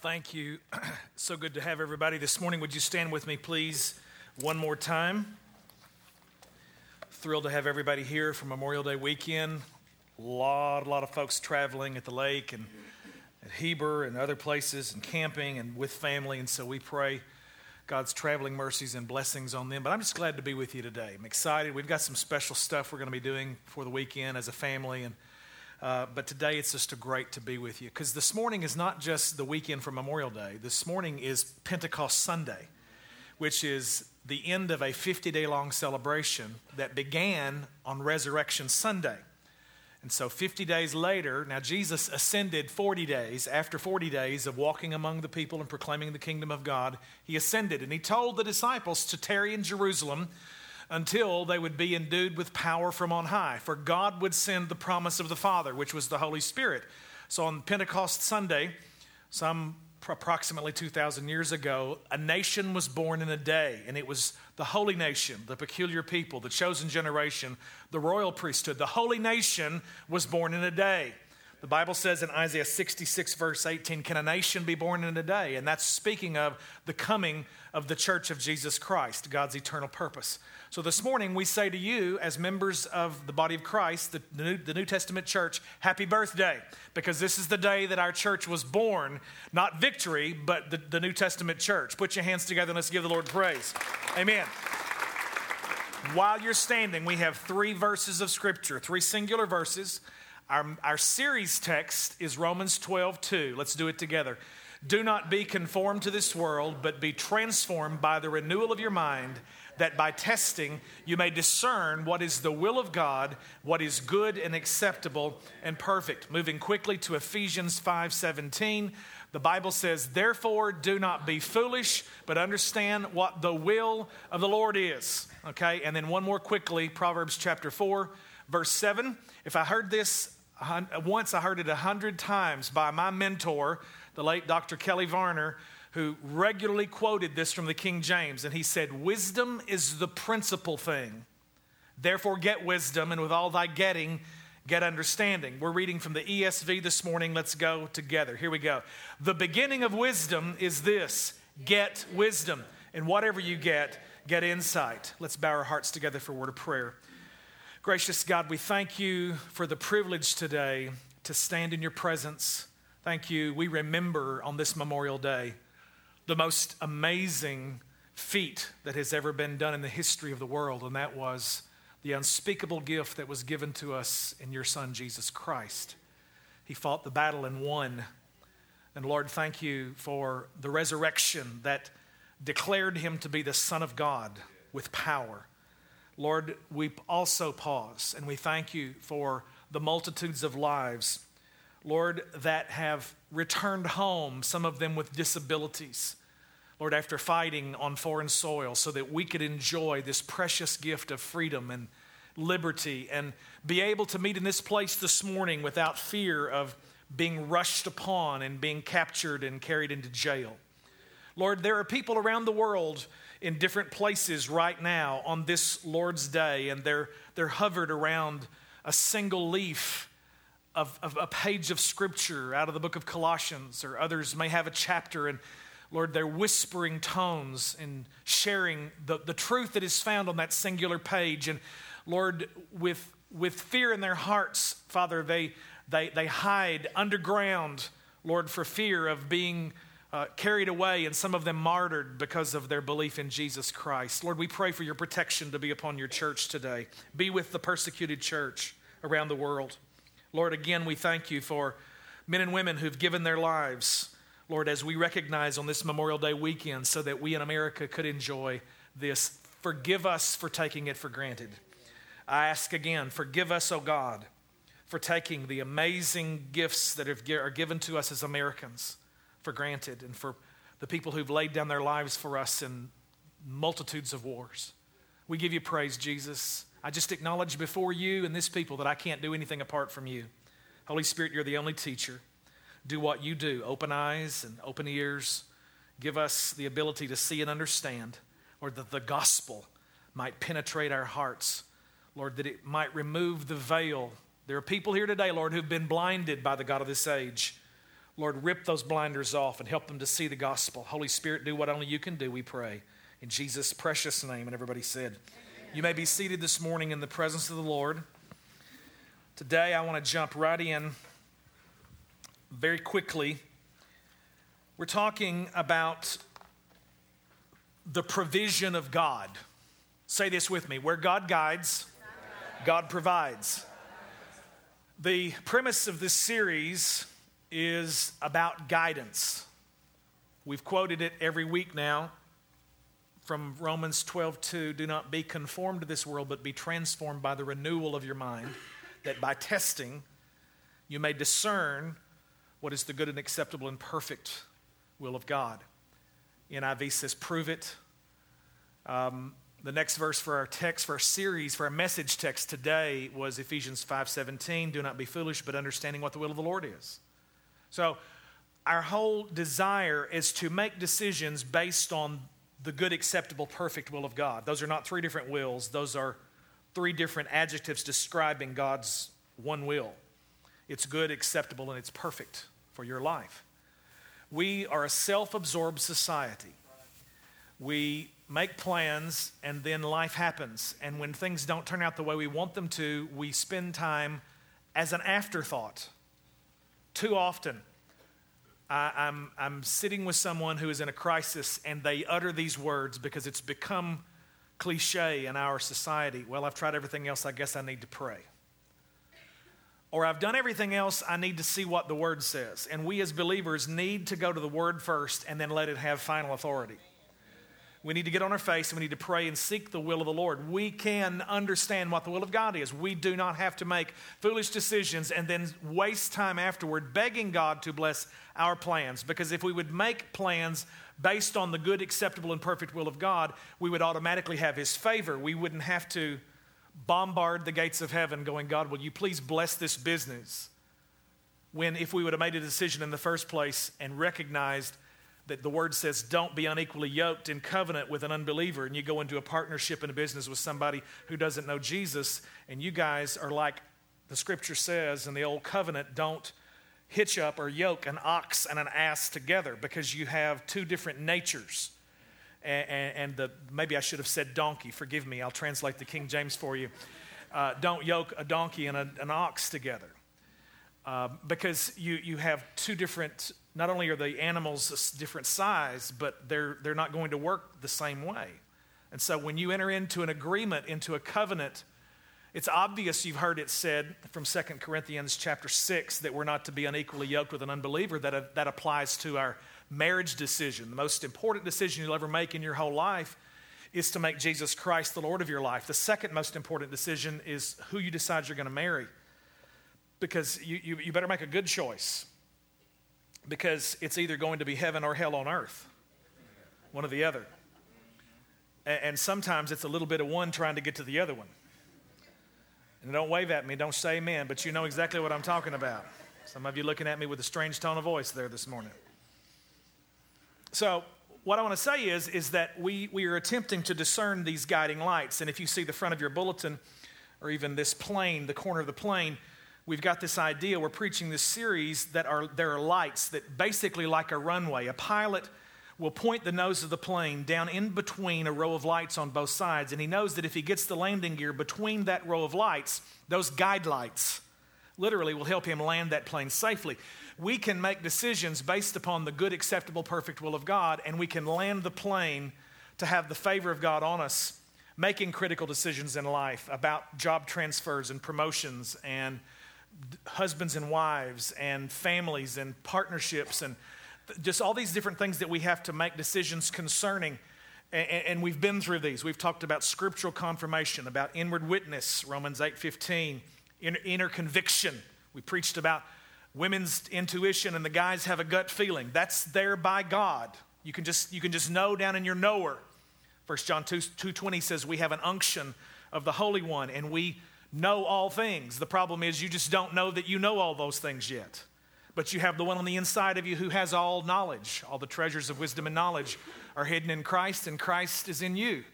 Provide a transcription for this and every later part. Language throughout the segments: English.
Thank you. so good to have everybody this morning. Would you stand with me, please, one more time? Thrilled to have everybody here for Memorial Day weekend. A lot, a lot of folks traveling at the lake and at Heber and other places and camping and with family. And so we pray God's traveling mercies and blessings on them. But I'm just glad to be with you today. I'm excited. We've got some special stuff we're going to be doing for the weekend as a family. And uh, but today it's just a great to be with you because this morning is not just the weekend for Memorial Day. This morning is Pentecost Sunday, which is the end of a 50 day long celebration that began on Resurrection Sunday. And so 50 days later, now Jesus ascended 40 days. After 40 days of walking among the people and proclaiming the kingdom of God, he ascended and he told the disciples to tarry in Jerusalem until they would be endued with power from on high. For God would send the promise of the Father, which was the Holy Spirit. So on Pentecost Sunday, some approximately 2,000 years ago, a nation was born in a day, and it was the holy nation, the peculiar people, the chosen generation, the royal priesthood. The holy nation was born in a day. The Bible says in Isaiah 66, verse 18, Can a nation be born in a day? And that's speaking of the coming of the church of Jesus Christ, God's eternal purpose. So this morning, we say to you, as members of the body of Christ, the, New, the New Testament church, happy birthday, because this is the day that our church was born, not victory, but the, the New Testament church. Put your hands together and let's give the Lord praise. Amen. While you're standing, we have three verses of Scripture, three singular verses. Our, our series text is Romans 12, 2. Let's do it together. Do not be conformed to this world, but be transformed by the renewal of your mind, that by testing you may discern what is the will of God, what is good and acceptable and perfect. Moving quickly to Ephesians 5 17, the Bible says, Therefore, do not be foolish, but understand what the will of the Lord is. Okay, and then one more quickly Proverbs chapter 4, verse 7. If I heard this once I heard it a hundred times by my mentor, the late Dr. Kelly Varner, who regularly quoted this from the King James. And he said, Wisdom is the principal thing. Therefore, get wisdom, and with all thy getting, get understanding. We're reading from the ESV this morning. Let's go together. Here we go. The beginning of wisdom is this get wisdom. And whatever you get, get insight. Let's bow our hearts together for a word of prayer. Gracious God, we thank you for the privilege today to stand in your presence. Thank you. We remember on this Memorial Day the most amazing feat that has ever been done in the history of the world, and that was the unspeakable gift that was given to us in your Son, Jesus Christ. He fought the battle and won. And Lord, thank you for the resurrection that declared him to be the Son of God with power. Lord, we also pause and we thank you for the multitudes of lives, Lord, that have returned home, some of them with disabilities. Lord, after fighting on foreign soil, so that we could enjoy this precious gift of freedom and liberty and be able to meet in this place this morning without fear of being rushed upon and being captured and carried into jail. Lord, there are people around the world in different places right now on this Lord's Day, and they're, they're hovered around a single leaf of, of, a page of Scripture out of the book of Colossians, or others may have a chapter, and Lord, they're whispering tones and sharing the, the truth that is found on that singular page. And Lord, with, with fear in their hearts, Father, they, they, they hide underground, Lord, for fear of being uh, carried away and some of them martyred because of their belief in Jesus Christ. Lord, we pray for your protection to be upon your church today. Be with the persecuted church around the world. Lord, again, we thank you for men and women who've given their lives, Lord, as we recognize on this Memorial Day weekend so that we in America could enjoy this. Forgive us for taking it for granted. I ask again, forgive us, O oh God, for taking the amazing gifts that are given to us as Americans for granted and for the people who've laid down their lives for us in multitudes of wars. We give you praise, Jesus. I just acknowledge before you and this people that I can't do anything apart from you. Holy Spirit, you're the only teacher. Do what you do open eyes and open ears. Give us the ability to see and understand, or that the gospel might penetrate our hearts. Lord, that it might remove the veil. There are people here today, Lord, who've been blinded by the God of this age. Lord, rip those blinders off and help them to see the gospel. Holy Spirit, do what only you can do, we pray. In Jesus' precious name. And everybody said, Amen. You may be seated this morning in the presence of the Lord. Today, I want to jump right in very quickly. We're talking about the provision of God. Say this with me where God guides, God provides. The premise of this series is about guidance. We've quoted it every week now from Romans 12 2. Do not be conformed to this world, but be transformed by the renewal of your mind, that by testing you may discern what is the good and acceptable and perfect will of God. NIV says, prove it. Um, the next verse for our text, for our series, for our message text today was Ephesians 5:17. Do not be foolish, but understanding what the will of the Lord is. So, our whole desire is to make decisions based on the good, acceptable, perfect will of God. Those are not three different wills, those are three different adjectives describing God's one will. It's good, acceptable, and it's perfect for your life. We are a self absorbed society. We make plans and then life happens. And when things don't turn out the way we want them to, we spend time as an afterthought too often, I, am I'm, I'm sitting with someone who is in a crisis and they utter these words because it's become cliche in our society. Well, I've tried everything else, I guess I need to pray. Or I've done everything else, I need to see what the Word says. And we as believers need to go to the Word first and then let it have final authority. We need to get on our face and we need to pray and seek the will of the Lord. We can understand what the will of God is. We do not have to make foolish decisions and then waste time afterward begging God to bless our plans. Because if we would make plans based on the good, acceptable, and perfect will of God, we would automatically have His favor. We wouldn't have to bombard the gates of heaven going, God, will you please bless this business? When if we would have made a decision in the first place and recognized that the word says don't be unequally yoked in covenant with an unbeliever and you go into a partnership in a business with somebody who doesn't know jesus and you guys are like the scripture says in the old covenant don't hitch up or yoke an ox and an ass together because you have two different natures. And, and the maybe i should have said donkey. Forgive me. I'll translate the king james for you. Uh, don't yoke a donkey and a, an ox together. Uh, because you, you have two different not only are the animals a different size, but they're, they're not going to work the same way. And so when you enter into an agreement, into a covenant, it's obvious you've heard it said from 2 Corinthians chapter 6 that we're not to be unequally yoked with an unbeliever. That, uh, that applies to our marriage decision. The most important decision you'll ever make in your whole life is to make Jesus Christ the Lord of your life. The second most important decision is who you decide you're going to marry. Because you, you, you better make a good choice because it's either going to be heaven or hell on earth, one or the other. And sometimes it's a little bit of one trying to get to the other one. And don't wave at me, don't say amen, but you know exactly what I'm talking about. Some of you looking at me with a strange tone of voice there this morning. So, what I want to say is, is that we, we are attempting to discern these guiding lights. And if you see the front of your bulletin, or even this plane, the corner of the plane, we've got this idea we're preaching this series that are there are lights that basically like a runway. A pilot will point the nose of the plane down in between a row of lights on both sides and he knows that if he gets the landing gear between that row of lights those guide lights literally will help him land that plane safely. We can make decisions based upon the good acceptable perfect will of god and we can land the plane to have the favor of god on us making critical decisions in life about job transfers and promotions and husbands and wives and families and partnerships and just all these different things that we have to make decisions concerning. And, we've been through these. We've talked about scriptural confirmation, about inward witness, Romans 8:15, inner, inner conviction. We preached about women's intuition and the guys have a gut feeling. That's there by God. You can just, you can just know down in your knower. 1 John 2, 2.20 says we have an unction of the Holy One and we know all things. The problem is you just don't know that you know all those things yet. But you have the one on the inside of you who has all knowledge. All the treasures of wisdom and knowledge are hidden in Christ, and Christ is in you.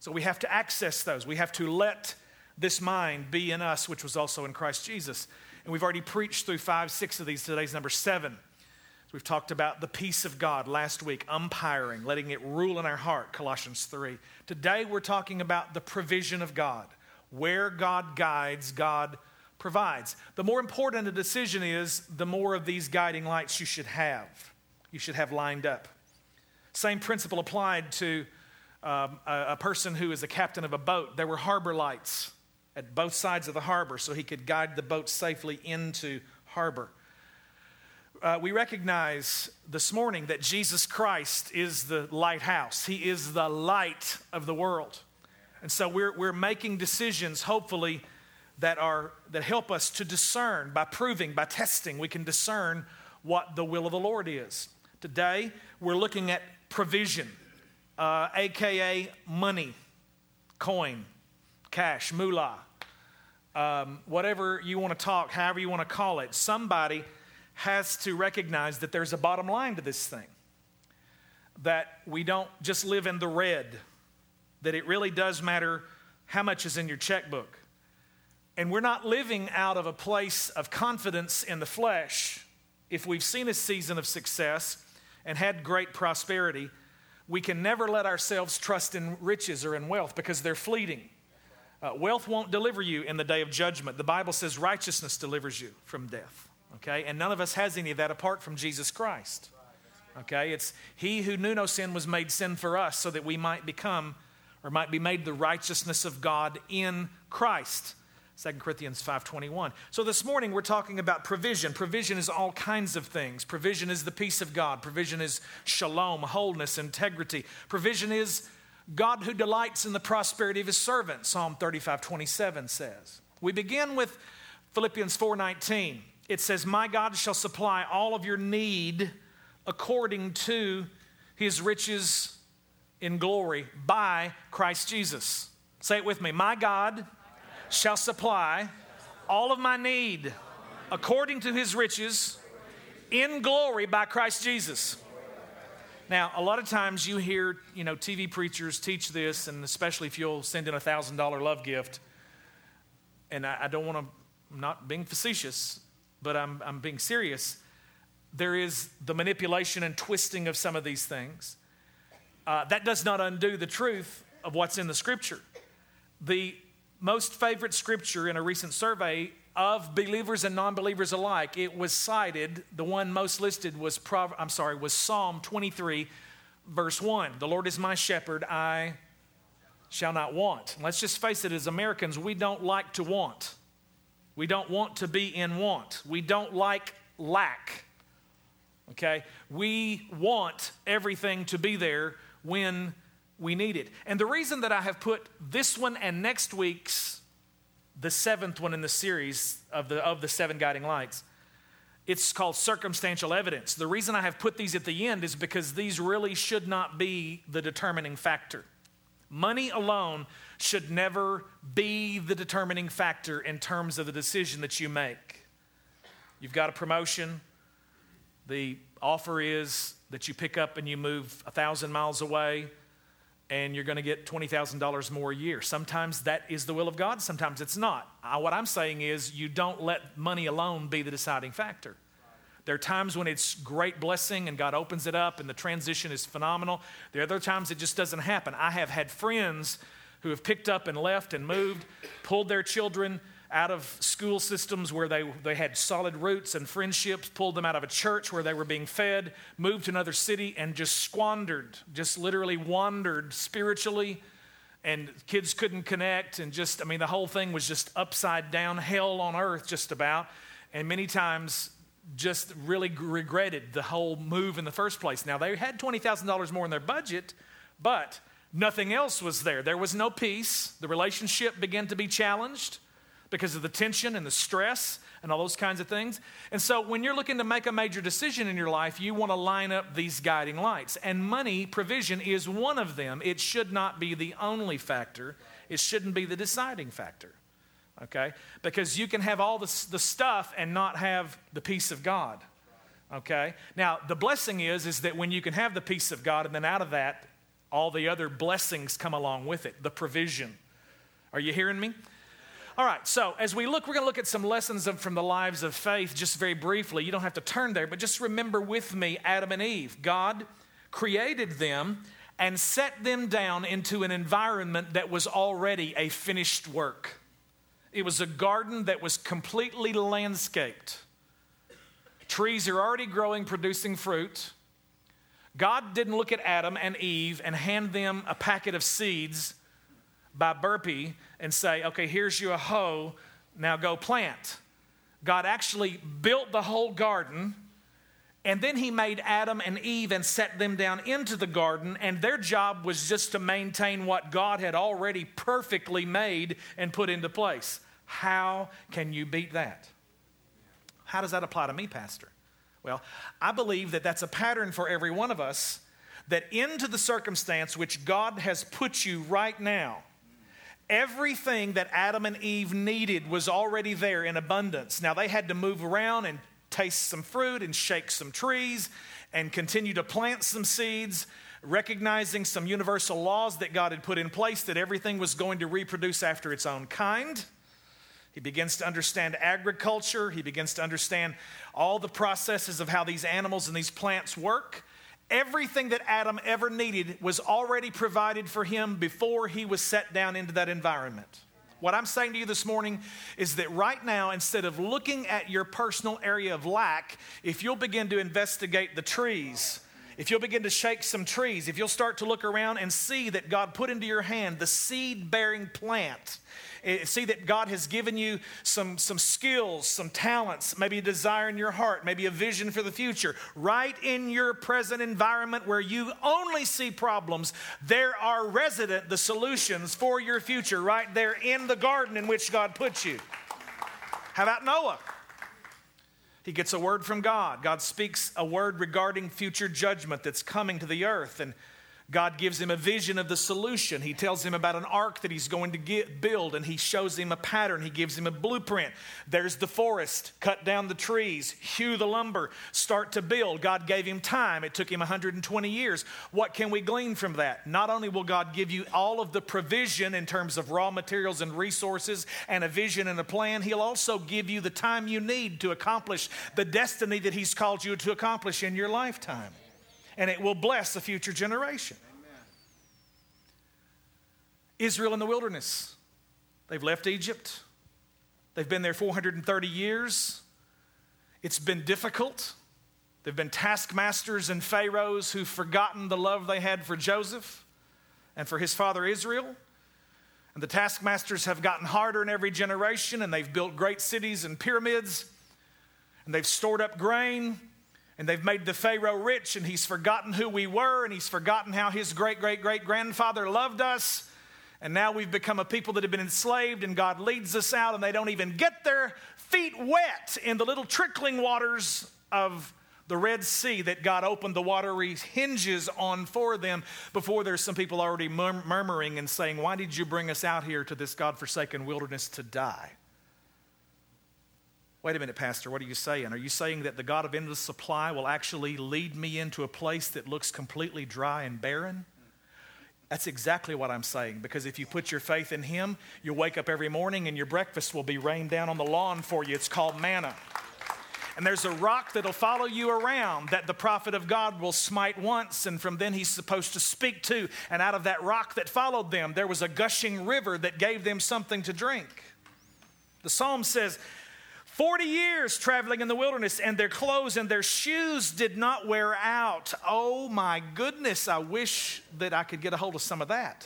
So we have to access those. We have to let this mind be in us, which was also in Christ Jesus. And we've already preached through five, six of these. Today's number seven. We've talked about the peace of God last week, umpiring, letting it rule in our heart, Colossians 3. Today we're talking about the provision of God. Where God guides, God provides. The more important a decision is, the more of these guiding lights you should have. You should have lined up. Same principle applied to um, a, a person who is a captain of a boat. There were harbor lights at both sides of the harbor so he could guide the boat safely into harbor uh, we recognize this morning that Jesus Christ is the lighthouse. He is the light of the world. And so we're, we're making decisions, hopefully, that, are, that help us to discern by proving, by testing, we can discern what the will of the Lord is. Today, we're looking at provision, uh, aka money, coin, cash, moolah, um, whatever you want to talk, however you want to call it. Somebody has to recognize that there's a bottom line to this thing. That we don't just live in the red, that it really does matter how much is in your checkbook. And we're not living out of a place of confidence in the flesh. If we've seen a season of success and had great prosperity, we can never let ourselves trust in riches or in wealth because they're fleeting. Uh, wealth won't deliver you in the day of judgment. The Bible says righteousness delivers you from death okay? And none of us has any of that apart from Jesus Christ. Okay? It's he who knew no sin was made sin for us so that we might become or might be made the righteousness of God in Christ. 2 Corinthians 5:21. So this morning we're talking about provision. Provision is all kinds of things. Provision is the peace of God. Provision is shalom, wholeness, integrity. Provision is God who delights in the prosperity of his servant. Psalm 35:27 says. We begin with Philippians 4:19 it says, My God shall supply all of your need according to his riches in glory by Christ Jesus. Say it with me. My God shall supply all of my need according to his riches in glory by Christ Jesus. Now, a lot of times you hear, you know, TV preachers teach this, and especially if you'll send in a thousand dollar love gift. And I, I don't want to, I'm not being facetious, but I'm, I'm being serious. There is the manipulation and twisting of some of these things. Uh, that does not undo the truth of what's in the scripture. The most favorite scripture in a recent survey of believers and non-believers alike, it was cited. The one most listed was Prov- I'm sorry, was Psalm 23, verse 1. The Lord is my shepherd, I shall not want. Let's just face it, as Americans, we don't like to want. We don't want to be in want. We don't like lack. Okay? We want everything to be there when we need it. And the reason that I have put this one and next week's, the seventh one in the series of the, of the seven guiding lights, it's called circumstantial evidence. The reason I have put these at the end is because these really should not be the determining factor. Money alone should never be the determining factor in terms of the decision that you make. You've got a promotion, the offer is that you pick up and you move a thousand miles away and you're going to get $20,000 more a year. Sometimes that is the will of God, sometimes it's not. What I'm saying is you don't let money alone be the deciding factor. There are times when it's great blessing and God opens it up and the transition is phenomenal. There are other times it just doesn't happen. I have had friends who have picked up and left and moved, pulled their children out of school systems where they, they had solid roots and friendships, pulled them out of a church where they were being fed, moved to another city, and just squandered, just literally wandered spiritually. And kids couldn't connect, and just, I mean, the whole thing was just upside down, hell on earth, just about. And many times just really regretted the whole move in the first place. Now, they had $20,000 more in their budget, but nothing else was there. There was no peace. The relationship began to be challenged because of the tension and the stress and all those kinds of things. And so, when you're looking to make a major decision in your life, you want to line up these guiding lights. And money provision is one of them. It should not be the only factor, it shouldn't be the deciding factor okay? Because you can have all the, the stuff and not have the peace of God, okay? Now, the blessing is, is that when you can have the peace of God and then out of that, all the other blessings come along with it, the provision. Are you hearing me? All right, so as we look, we're going to look at some lessons from the lives of faith just very briefly. You don't have to turn there, but just remember with me Adam and Eve. God created them and set them down into an environment that was already a finished work. It was a garden that was completely landscaped. Trees are already growing, producing fruit. God didn't look at Adam and Eve and hand them a packet of seeds by burpee and say, okay, here's you a hoe, now go plant. God actually built the whole garden, and then he made Adam and Eve and set them down into the garden, and their job was just to maintain what God had already perfectly made and put into place. How can you beat that? How does that apply to me, Pastor? Well, I believe that that's a pattern for every one of us that into the circumstance which God has put you right now, everything that Adam and Eve needed was already there in abundance. Now they had to move around and taste some fruit and shake some trees and continue to plant some seeds, recognizing some universal laws that God had put in place that everything was going to reproduce after its own kind. He begins to understand agriculture. He begins to understand all the processes of how these animals and these plants work. Everything that Adam ever needed was already provided for him before he was set down into that environment. What I'm saying to you this morning is that right now, instead of looking at your personal area of lack, if you'll begin to investigate the trees, if you'll begin to shake some trees, if you'll start to look around and see that God put into your hand the seed bearing plant, Eh, see that God has given you some, some skills, some talents, maybe a desire in your heart, maybe a vision for the future. Right in your present environment where you only see problems, there are resident the solutions for your future right there in the garden in which God put you. How about Noah? He gets a word from God. God speaks a word regarding future judgment that's coming to the earth. And God gives him a vision of the solution. He tells him about an ark that he's going to get, build, and he shows him a pattern. He gives him a blueprint. There's the forest, cut down the trees, hew the lumber, start to build. God gave him time. It took him 120 years. What can we glean from that? Not only will God give you all of the provision in terms of raw materials and resources and a vision and a plan, He'll also give you the time you need to accomplish the destiny that He's called you to accomplish in your lifetime and it will bless the future generation. Amen. Israel in the wilderness. They've left Egypt. They've been there 430 years. It's been difficult. They've been taskmasters and pharaohs who've forgotten the love they had for Joseph and for his father Israel. And the taskmasters have gotten harder in every generation, and they've built great cities and pyramids, and they've stored up grain, and they've made the Pharaoh rich, and he's forgotten who we were, and he's forgotten how his great great great grandfather loved us. And now we've become a people that have been enslaved, and God leads us out, and they don't even get their feet wet in the little trickling waters of the Red Sea that God opened the watery hinges on for them before there's some people already murmuring and saying, Why did you bring us out here to this God forsaken wilderness to die? Wait a minute, Pastor, what are you saying? Are you saying that the God of endless supply will actually lead me into a place that looks completely dry and barren? That's exactly what I'm saying because if you put your faith in Him, you'll wake up every morning and your breakfast will be rained down on the lawn for you. It's called manna. And there's a rock that'll follow you around that the prophet of God will smite once, and from then he's supposed to speak to. And out of that rock that followed them, there was a gushing river that gave them something to drink. The psalm says, 40 years traveling in the wilderness, and their clothes and their shoes did not wear out. Oh my goodness, I wish that I could get a hold of some of that.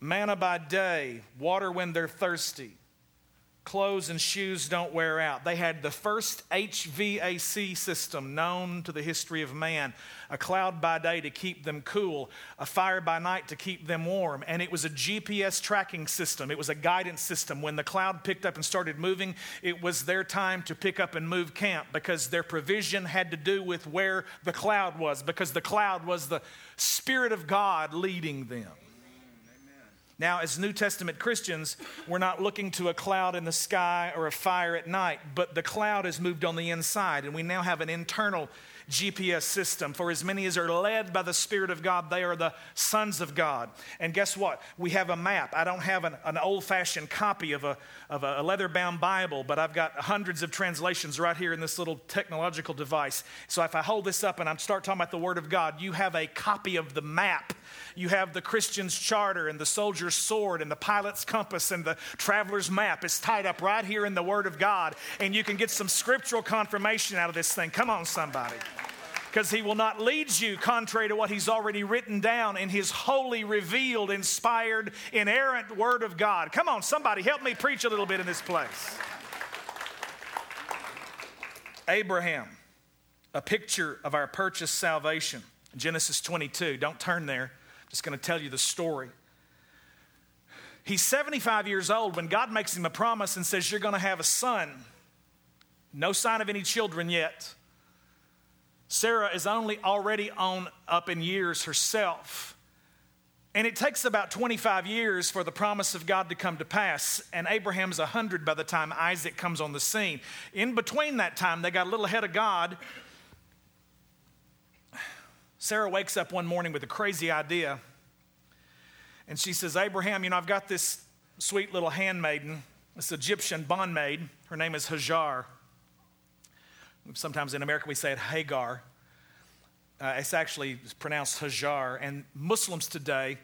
Manna by day, water when they're thirsty clothes and shoes don't wear out. They had the first HVAC system known to the history of man a cloud by day to keep them cool, a fire by night to keep them warm. And it was a GPS tracking system, it was a guidance system. When the cloud picked up and started moving, it was their time to pick up and move camp because their provision had to do with where the cloud was, because the cloud was the Spirit of God leading them. Now, as New Testament Christians, we're not looking to a cloud in the sky or a fire at night, but the cloud has moved on the inside, and we now have an internal GPS system. For as many as are led by the Spirit of God, they are the sons of God. And guess what? We have a map. I don't have an, an old fashioned copy of a, of a leather bound Bible, but I've got hundreds of translations right here in this little technological device. So if I hold this up and I start talking about the Word of God, you have a copy of the map. You have the Christian's charter and the soldier's sword and the pilot's compass and the traveler's map. It's tied up right here in the Word of God, and you can get some scriptural confirmation out of this thing. Come on, somebody because he will not lead you contrary to what he's already written down in his holy, revealed, inspired, inerrant word of God. Come on, somebody, help me preach a little bit in this place. Abraham, a picture of our purchased salvation. Genesis 22. Don't turn there. I'm just going to tell you the story. He's 75 years old when God makes him a promise and says, You're going to have a son. No sign of any children yet. Sarah is only already on up in years herself. And it takes about 25 years for the promise of God to come to pass. And Abraham's 100 by the time Isaac comes on the scene. In between that time, they got a little ahead of God. Sarah wakes up one morning with a crazy idea. And she says, Abraham, you know, I've got this sweet little handmaiden, this Egyptian bondmaid. Her name is Hajar. Sometimes in America we say it Hagar. Uh, it's actually pronounced Hajar. And Muslims today,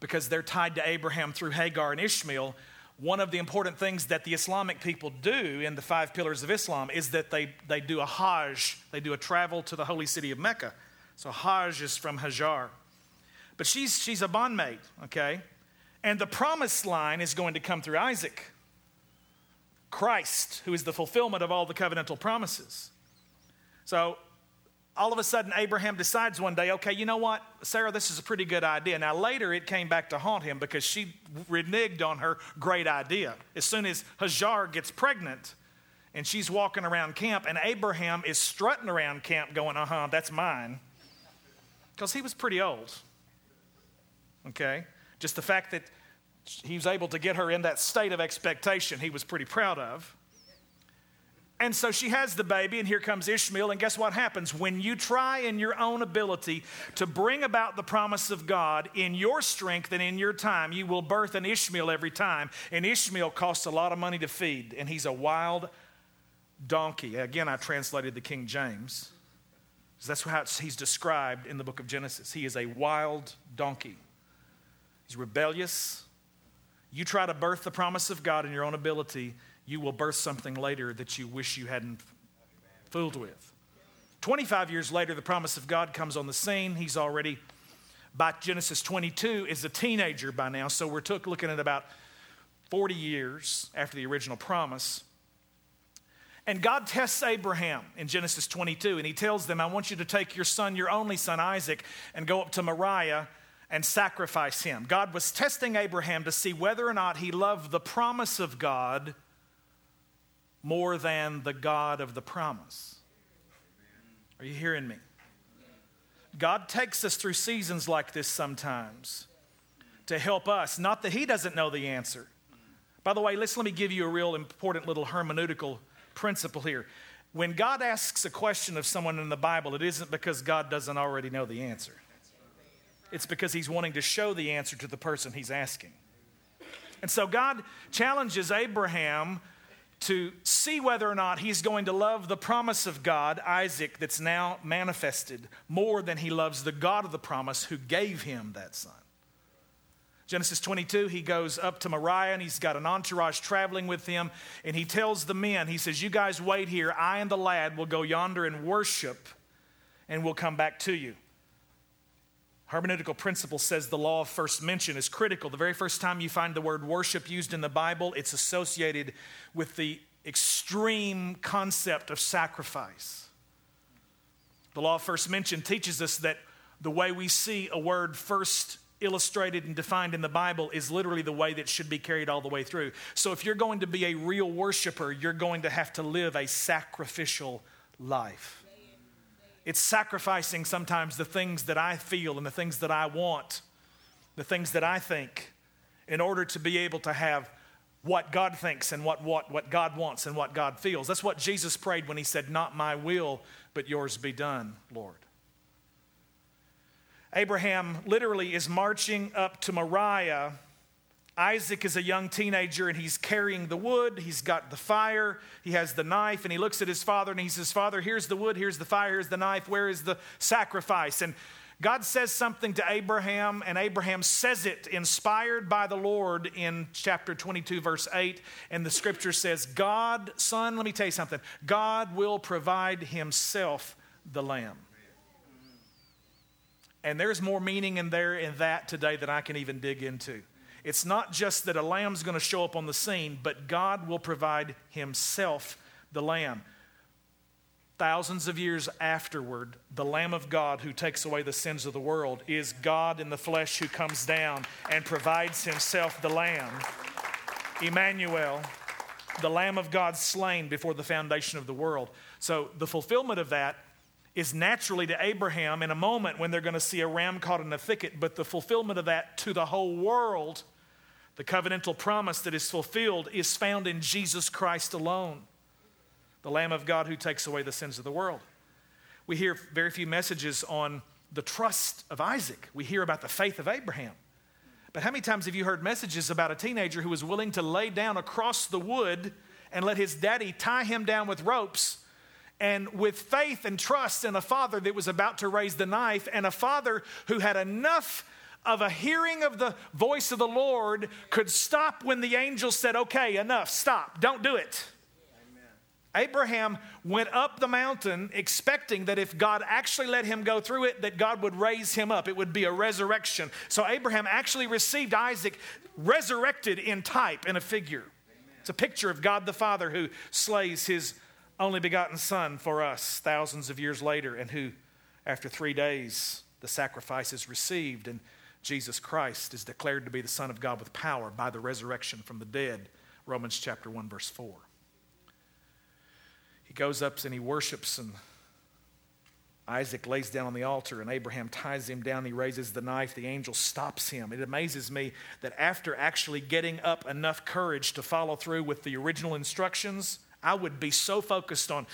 because they're tied to Abraham through Hagar and Ishmael, one of the important things that the Islamic people do in the five pillars of Islam is that they, they do a Hajj, they do a travel to the holy city of Mecca. So Hajj is from Hajar. But she's, she's a bondmaid, okay? And the promised line is going to come through Isaac. Christ, who is the fulfillment of all the covenantal promises. So all of a sudden, Abraham decides one day, okay, you know what, Sarah, this is a pretty good idea. Now, later it came back to haunt him because she reneged on her great idea. As soon as Hajar gets pregnant and she's walking around camp, and Abraham is strutting around camp going, uh huh, that's mine. Because he was pretty old. Okay? Just the fact that he was able to get her in that state of expectation, he was pretty proud of. And so she has the baby, and here comes Ishmael. And guess what happens? When you try in your own ability to bring about the promise of God in your strength and in your time, you will birth an Ishmael every time. And Ishmael costs a lot of money to feed, and he's a wild donkey. Again, I translated the King James. That's how he's described in the book of Genesis. He is a wild donkey. He's rebellious. You try to birth the promise of God in your own ability, you will birth something later that you wish you hadn't fooled with. 25 years later, the promise of God comes on the scene. He's already, by Genesis 22, is a teenager by now. So we're took, looking at about 40 years after the original promise. And God tests Abraham in Genesis 22, and he tells them, I want you to take your son, your only son, Isaac, and go up to Moriah and sacrifice him. God was testing Abraham to see whether or not he loved the promise of God more than the God of the promise. Are you hearing me? God takes us through seasons like this sometimes to help us. Not that He doesn't know the answer. By the way, let's let me give you a real important little hermeneutical principle here. When God asks a question of someone in the Bible, it isn't because God doesn't already know the answer. It's because He's wanting to show the answer to the person He's asking. And so God challenges Abraham to see whether or not he's going to love the promise of God, Isaac, that's now manifested, more than he loves the God of the promise who gave him that son. Genesis 22, he goes up to Moriah and he's got an entourage traveling with him. And he tells the men, he says, You guys wait here. I and the lad will go yonder and worship, and we'll come back to you. Hermeneutical principle says the law of first mention is critical. The very first time you find the word worship used in the Bible, it's associated with the extreme concept of sacrifice. The law of first mention teaches us that the way we see a word first illustrated and defined in the Bible is literally the way that should be carried all the way through. So if you're going to be a real worshiper, you're going to have to live a sacrificial life. It's sacrificing sometimes the things that I feel and the things that I want, the things that I think, in order to be able to have what God thinks and what, what, what God wants and what God feels. That's what Jesus prayed when he said, Not my will, but yours be done, Lord. Abraham literally is marching up to Moriah. Isaac is a young teenager and he's carrying the wood. He's got the fire. He has the knife and he looks at his father and he says, Father, here's the wood, here's the fire, here's the knife. Where is the sacrifice? And God says something to Abraham, and Abraham says it inspired by the Lord in chapter 22, verse 8. And the scripture says, God, son, let me tell you something. God will provide himself the lamb. And there's more meaning in there in that today than I can even dig into. It's not just that a lamb's going to show up on the scene, but God will provide himself the lamb thousands of years afterward, the Lamb of God who takes away the sins of the world is God in the flesh who comes down and provides himself the Lamb. Emmanuel, the Lamb of God slain before the foundation of the world. So the fulfillment of that is naturally to Abraham in a moment when they're going to see a ram caught in a thicket, but the fulfillment of that to the whole world, the covenantal promise that is fulfilled, is found in Jesus Christ alone the Lamb of God who takes away the sins of the world. We hear very few messages on the trust of Isaac. We hear about the faith of Abraham. But how many times have you heard messages about a teenager who was willing to lay down across the wood and let his daddy tie him down with ropes? And with faith and trust in a father that was about to raise the knife, and a father who had enough of a hearing of the voice of the Lord could stop when the angel said, Okay, enough, stop, don't do it. Abraham went up the mountain expecting that if God actually let him go through it, that God would raise him up. It would be a resurrection. So Abraham actually received Isaac resurrected in type, in a figure. It's a picture of God the Father who slays his only begotten Son for us thousands of years later, and who, after three days, the sacrifice is received, and Jesus Christ is declared to be the Son of God with power by the resurrection from the dead. Romans chapter 1, verse 4 he goes up and he worships, and Isaac lays down on the altar, and Abraham ties him down. He raises the knife. The angel stops him. It amazes me that after actually getting up enough courage to follow through with the original instructions, I would be so focused on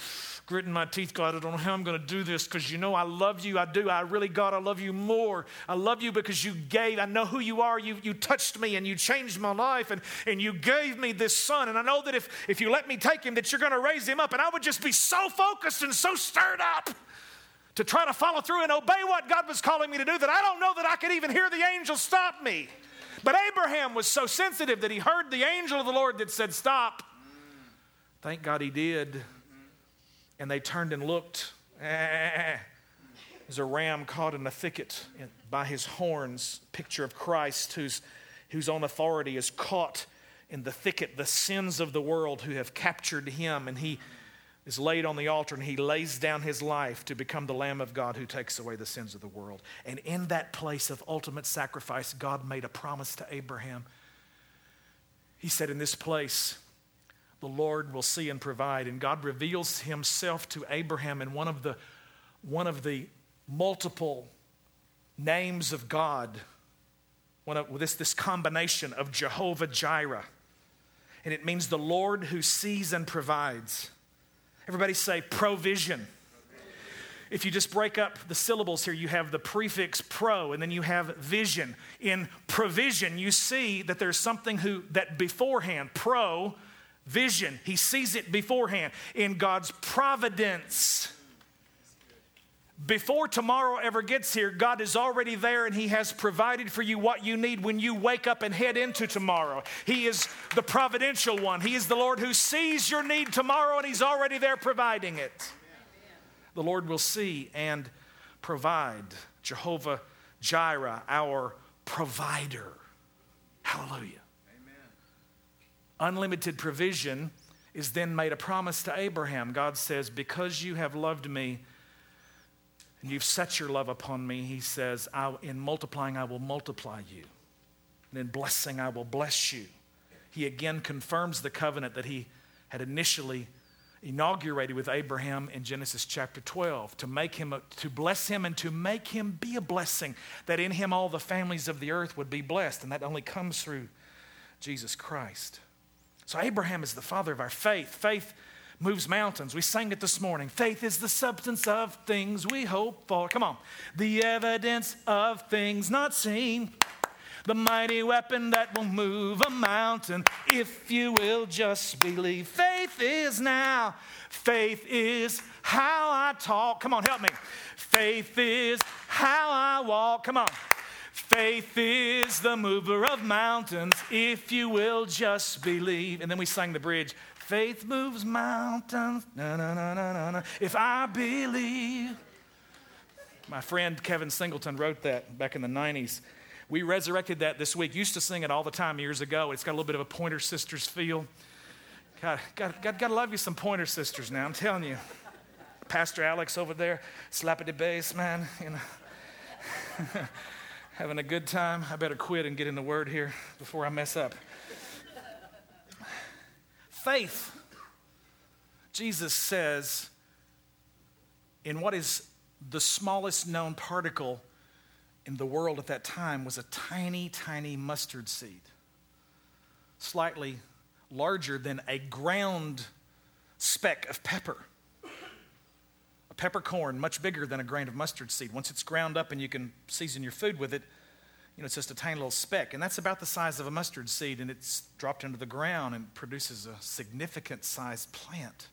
gritting my teeth, God, I don't know how I'm going to do this because you know I love you. I do. I really, God, I love you more. I love you because you gave. I know who you are. You, you touched me and you changed my life and, and you gave me this son. And I know that if, if you let me take him, that you're going to raise him up. And I would just be so focused and so stirred up to try to follow through and obey what God was calling me to do that I don't know that I could even hear the angel stop me. But Abraham was so sensitive that he heard the angel of the Lord that said, Stop. Thank God he did. And they turned and looked. There's a ram caught in a thicket by his horns, picture of Christ whose, whose own authority is caught in the thicket, the sins of the world who have captured him. And he is laid on the altar and he lays down his life to become the Lamb of God who takes away the sins of the world. And in that place of ultimate sacrifice, God made a promise to Abraham. He said, In this place, the Lord will see and provide. And God reveals himself to Abraham in one of the, one of the multiple names of God, one of this, this combination of Jehovah Jireh. And it means the Lord who sees and provides. Everybody say provision. If you just break up the syllables here, you have the prefix pro and then you have vision. In provision, you see that there's something who that beforehand, pro vision. He sees it beforehand in God's providence. Before tomorrow ever gets here, God is already there and He has provided for you what you need when you wake up and head into tomorrow. He is the providential one. He is the Lord who sees your need tomorrow and He's already there providing it. The Lord will see and provide. Jehovah Jireh, our provider. Hallelujah unlimited provision is then made a promise to Abraham. God says, Because you have loved me and you've set your love upon me, he says, In multiplying, I will multiply you. And in blessing, I will bless you. He again confirms the covenant that he had initially inaugurated with Abraham in Genesis chapter 12 to make him to bless him and to make him be a blessing that in him all the families of the earth would be blessed and that only comes through Jesus Christ. So, Abraham is the father of our faith. Faith moves mountains. We sang it this morning. Faith is the substance of things we hope for. Come on. The evidence of things not seen. The mighty weapon that will move a mountain if you will just believe. Faith is now. Faith is how I talk. Come on, help me. Faith is how I walk. Come on. Faith is the mover of mountains if you will just believe. And then we sang the bridge. Faith moves mountains. Na, na, na, na, na, If I believe. My friend Kevin Singleton wrote that back in the 90s. We resurrected that this week. Used to sing it all the time years ago. It's got a little bit of a Pointer Sisters feel. God, God, God, God love you some Pointer Sisters now, I'm telling you. Pastor Alex over there, slapping the bass, man, you know. Having a good time. I better quit and get in the word here before I mess up. Faith, Jesus says, in what is the smallest known particle in the world at that time was a tiny, tiny mustard seed, slightly larger than a ground speck of pepper. Peppercorn, much bigger than a grain of mustard seed. Once it's ground up and you can season your food with it, you know, it's just a tiny little speck. And that's about the size of a mustard seed, and it's dropped into the ground and produces a significant sized plant.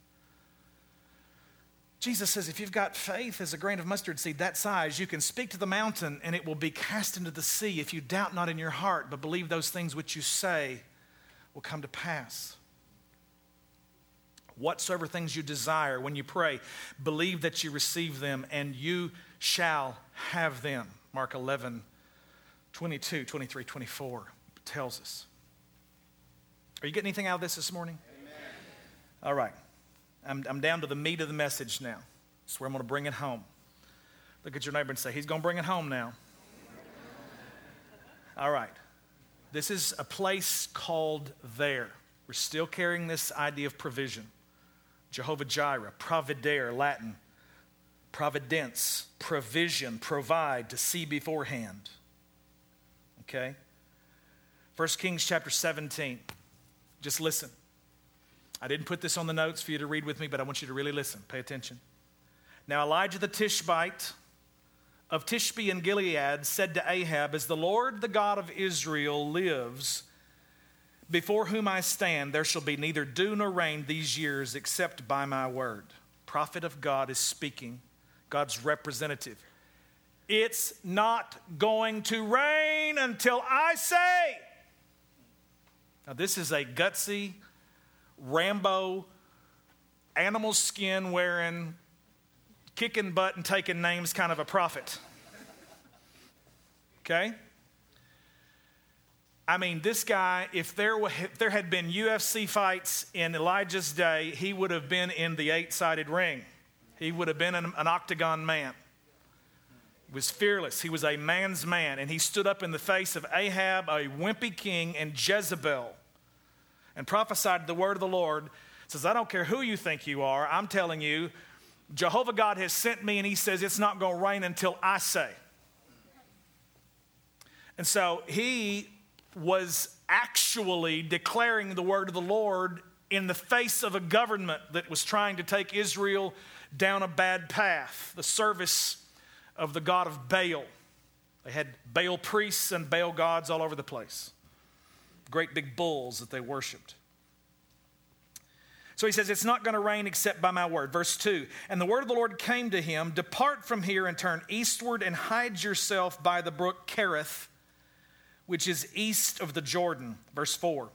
Jesus says, if you've got faith as a grain of mustard seed that size, you can speak to the mountain and it will be cast into the sea if you doubt not in your heart, but believe those things which you say will come to pass. Whatsoever things you desire when you pray, believe that you receive them and you shall have them. Mark 11, 22, 23, 24 tells us. Are you getting anything out of this this morning? Amen. All right. I'm, I'm down to the meat of the message now. That's where I'm going to bring it home. Look at your neighbor and say, He's going to bring it home now. All right. This is a place called there. We're still carrying this idea of provision. Jehovah Jireh, providere, Latin, providence, provision, provide, to see beforehand okay? 1 Kings chapter 17. Just listen. I didn't put this on the notes for you to read with me, but I want you to really listen. Pay attention. Now, Elijah the Tishbite of Tishbe in Gilead said to Ahab, As the Lord, the God of Israel, lives, before whom I stand, there shall be neither dew nor rain these years except by my word. Prophet of God is speaking, God's representative. It's not going to rain until I say. Now, this is a gutsy, Rambo, animal skin wearing, kicking butt and taking names kind of a prophet. Okay? I mean, this guy, if there, were, if there had been UFC fights in Elijah's day, he would have been in the eight sided ring. He would have been an, an octagon man He was fearless. He was a man's man, and he stood up in the face of Ahab, a wimpy king, and Jezebel, and prophesied the word of the Lord. Says, I don't care who you think you are, I'm telling you, Jehovah God has sent me, and he says it's not going to rain until I say. And so he was actually declaring the word of the Lord in the face of a government that was trying to take Israel down a bad path. The service of the god of Baal. They had Baal priests and Baal gods all over the place, great big bulls that they worshiped. So he says, It's not going to rain except by my word. Verse 2 And the word of the Lord came to him Depart from here and turn eastward and hide yourself by the brook Kerith, which is east of the Jordan. Verse 4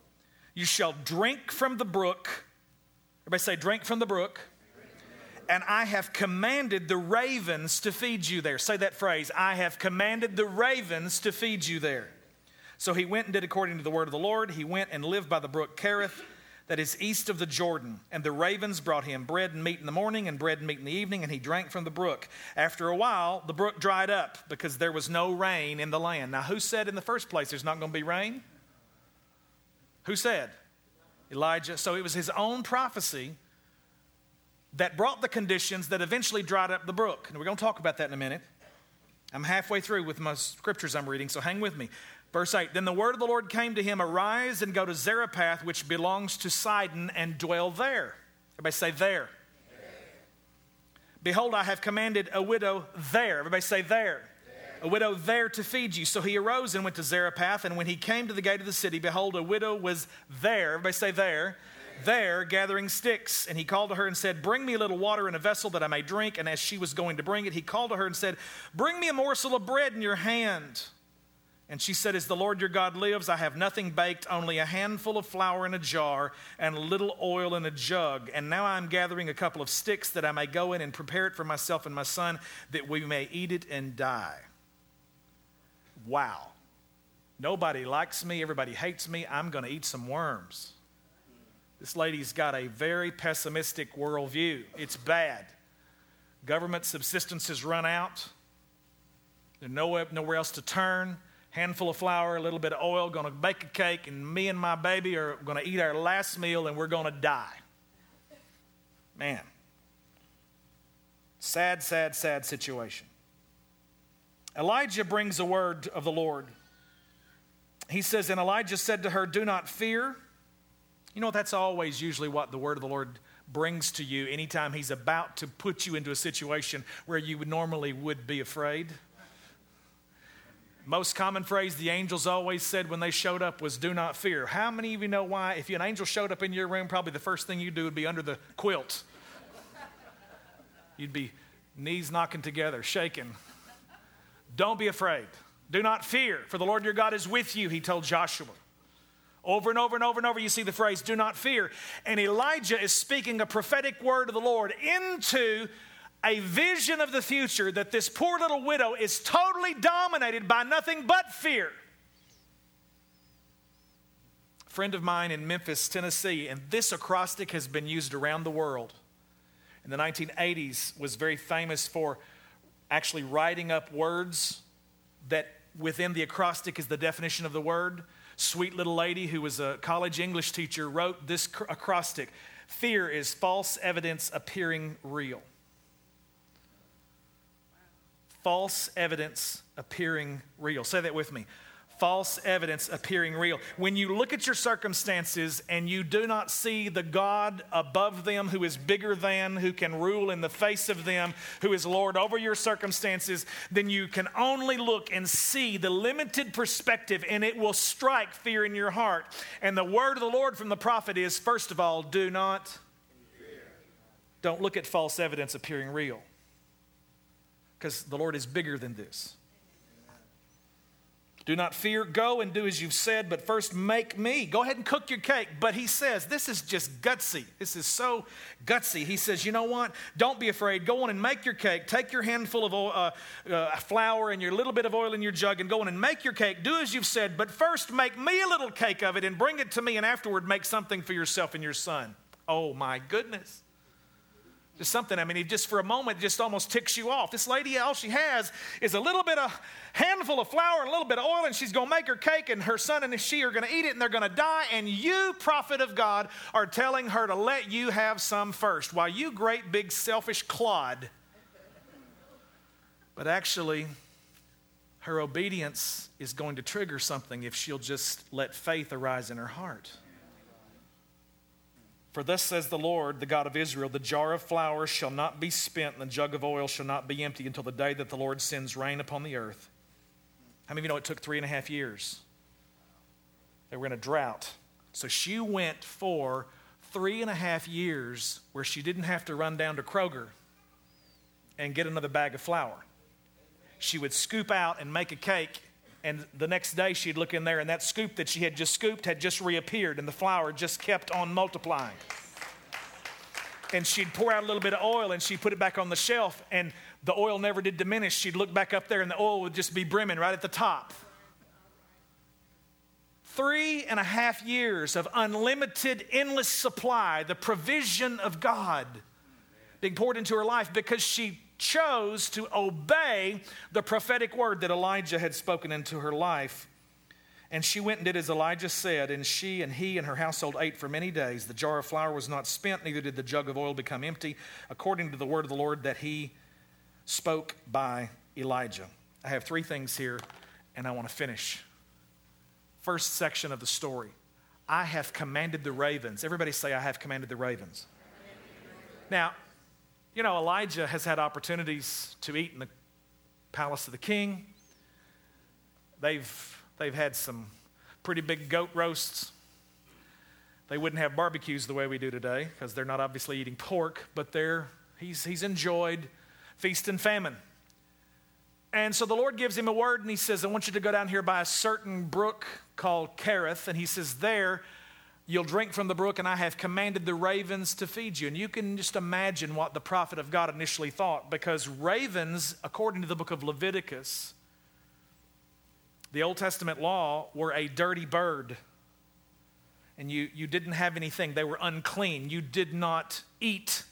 You shall drink from the brook. Everybody say, Drink from the brook and I have commanded the ravens to feed you there. Say that phrase I have commanded the ravens to feed you there. So he went and did according to the word of the Lord. He went and lived by the brook Kerith, that is east of the Jordan. And the ravens brought him bread and meat in the morning and bread and meat in the evening, and he drank from the brook. After a while, the brook dried up because there was no rain in the land. Now, who said in the first place there's not going to be rain? Who said? Elijah. So it was his own prophecy that brought the conditions that eventually dried up the brook. And we're going to talk about that in a minute. I'm halfway through with my scriptures I'm reading, so hang with me. Verse 8 Then the word of the Lord came to him Arise and go to Zarephath, which belongs to Sidon, and dwell there. Everybody say, There. Behold, I have commanded a widow there. Everybody say, There. A widow there to feed you. So he arose and went to Zarephath, and when he came to the gate of the city, behold, a widow was there. Everybody say, There there gathering sticks. And he called to her and said, Bring me a little water in a vessel that I may drink. And as she was going to bring it, he called to her and said, Bring me a morsel of bread in your hand. And she said, As the Lord your God lives, I have nothing baked, only a handful of flour in a jar and a little oil in a jug. And now I'm gathering a couple of sticks that I may go in and prepare it for myself and my son, that we may eat it and die. Wow. Nobody likes me. Everybody hates me. I'm going to eat some worms. This lady's got a very pessimistic worldview. It's bad. Government subsistence has run out. There's nowhere, nowhere else to turn. Handful of flour, a little bit of oil, going to bake a cake, and me and my baby are going to eat our last meal and we're going to die. Man. Sad, sad, sad situation. Elijah brings a word of the Lord. He says, And Elijah said to her, Do not fear. You know, that's always usually what the word of the Lord brings to you anytime he's about to put you into a situation where you would normally would be afraid. Most common phrase the angels always said when they showed up was, Do not fear. How many of you know why? If an angel showed up in your room, probably the first thing you'd do would be under the quilt. You'd be knees knocking together, shaking. Don't be afraid. Do not fear, for the Lord your God is with you, he told Joshua. Over and over and over and over, you see the phrase, do not fear. And Elijah is speaking a prophetic word of the Lord into a vision of the future that this poor little widow is totally dominated by nothing but fear. A friend of mine in Memphis, Tennessee, and this acrostic has been used around the world. In the 1980s, was very famous for actually writing up words that within the acrostic is the definition of the word sweet little lady who was a college English teacher wrote this acrostic Fear is false evidence appearing real. False evidence appearing real. Say that with me false evidence appearing real. When you look at your circumstances and you do not see the God above them who is bigger than, who can rule in the face of them, who is Lord over your circumstances, then you can only look and see the limited perspective and it will strike fear in your heart. And the word of the Lord from the prophet is first of all, do not. Don't look at false evidence appearing real. Because the Lord is bigger than this. Do not fear. Go and do as you've said, but first make me. Go ahead and cook your cake. But he says, this is just gutsy. This is so gutsy. He says, you know what? Don't be afraid. Go on and make your cake. Take your handful of oil, uh, uh, flour and your little bit of oil in your jug and go on and make your cake. Do as you've said, but first make me a little cake of it and bring it to me, and afterward make something for yourself and your son. Oh my goodness. Just something, I mean, he just for a moment just almost ticks you off. This lady, all she has is a little bit of handful of flour and a little bit of oil, and she's going to make her cake, and her son and she are going to eat it, and they're going to die. And you, prophet of God, are telling her to let you have some first, while you, great big selfish clod. But actually, her obedience is going to trigger something if she'll just let faith arise in her heart. For thus says the Lord, the God of Israel the jar of flour shall not be spent, and the jug of oil shall not be empty until the day that the Lord sends rain upon the earth. How many of you know it took three and a half years? They were in a drought. So she went for three and a half years where she didn't have to run down to Kroger and get another bag of flour. She would scoop out and make a cake and the next day she'd look in there, and that scoop that she had just scooped had just reappeared, and the flour just kept on multiplying. And she'd pour out a little bit of oil and she'd put it back on the shelf, and the oil never did diminish. She'd look back up there, and the oil would just be brimming right at the top. Three and a half years of unlimited, endless supply, the provision of God being poured into her life because she chose to obey the prophetic word that Elijah had spoken into her life. And she went and did as Elijah said, and she and he and her household ate for many days. The jar of flour was not spent, neither did the jug of oil become empty, according to the word of the Lord that he spoke by Elijah. I have three things here, and I want to finish first section of the story. I have commanded the ravens. Everybody say, I have commanded the ravens. Now, you know, Elijah has had opportunities to eat in the palace of the king. They've, they've had some pretty big goat roasts. They wouldn't have barbecues the way we do today because they're not obviously eating pork, but they're, he's, he's enjoyed feast and famine. And so the Lord gives him a word and he says, I want you to go down here by a certain brook called Kerith. And he says, There you'll drink from the brook, and I have commanded the ravens to feed you. And you can just imagine what the prophet of God initially thought, because ravens, according to the book of Leviticus, the Old Testament law, were a dirty bird. And you, you didn't have anything, they were unclean. You did not eat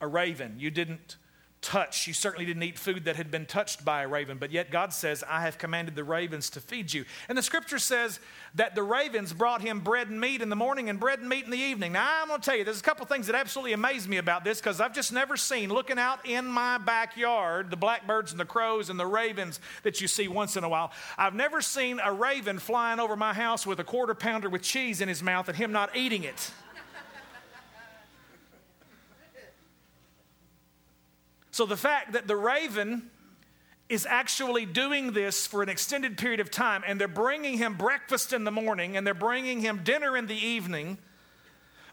a raven. You didn't touch. You certainly didn't eat food that had been touched by a raven, but yet God says, I have commanded the ravens to feed you. And the scripture says that the ravens brought him bread and meat in the morning and bread and meat in the evening. Now, I'm going to tell you, there's a couple things that absolutely amaze me about this because I've just never seen, looking out in my backyard, the blackbirds and the crows and the ravens that you see once in a while. I've never seen a raven flying over my house with a quarter pounder with cheese in his mouth and him not eating it. So the fact that the raven is actually doing this for an extended period of time, and they're bringing him breakfast in the morning, and they're bringing him dinner in the evening,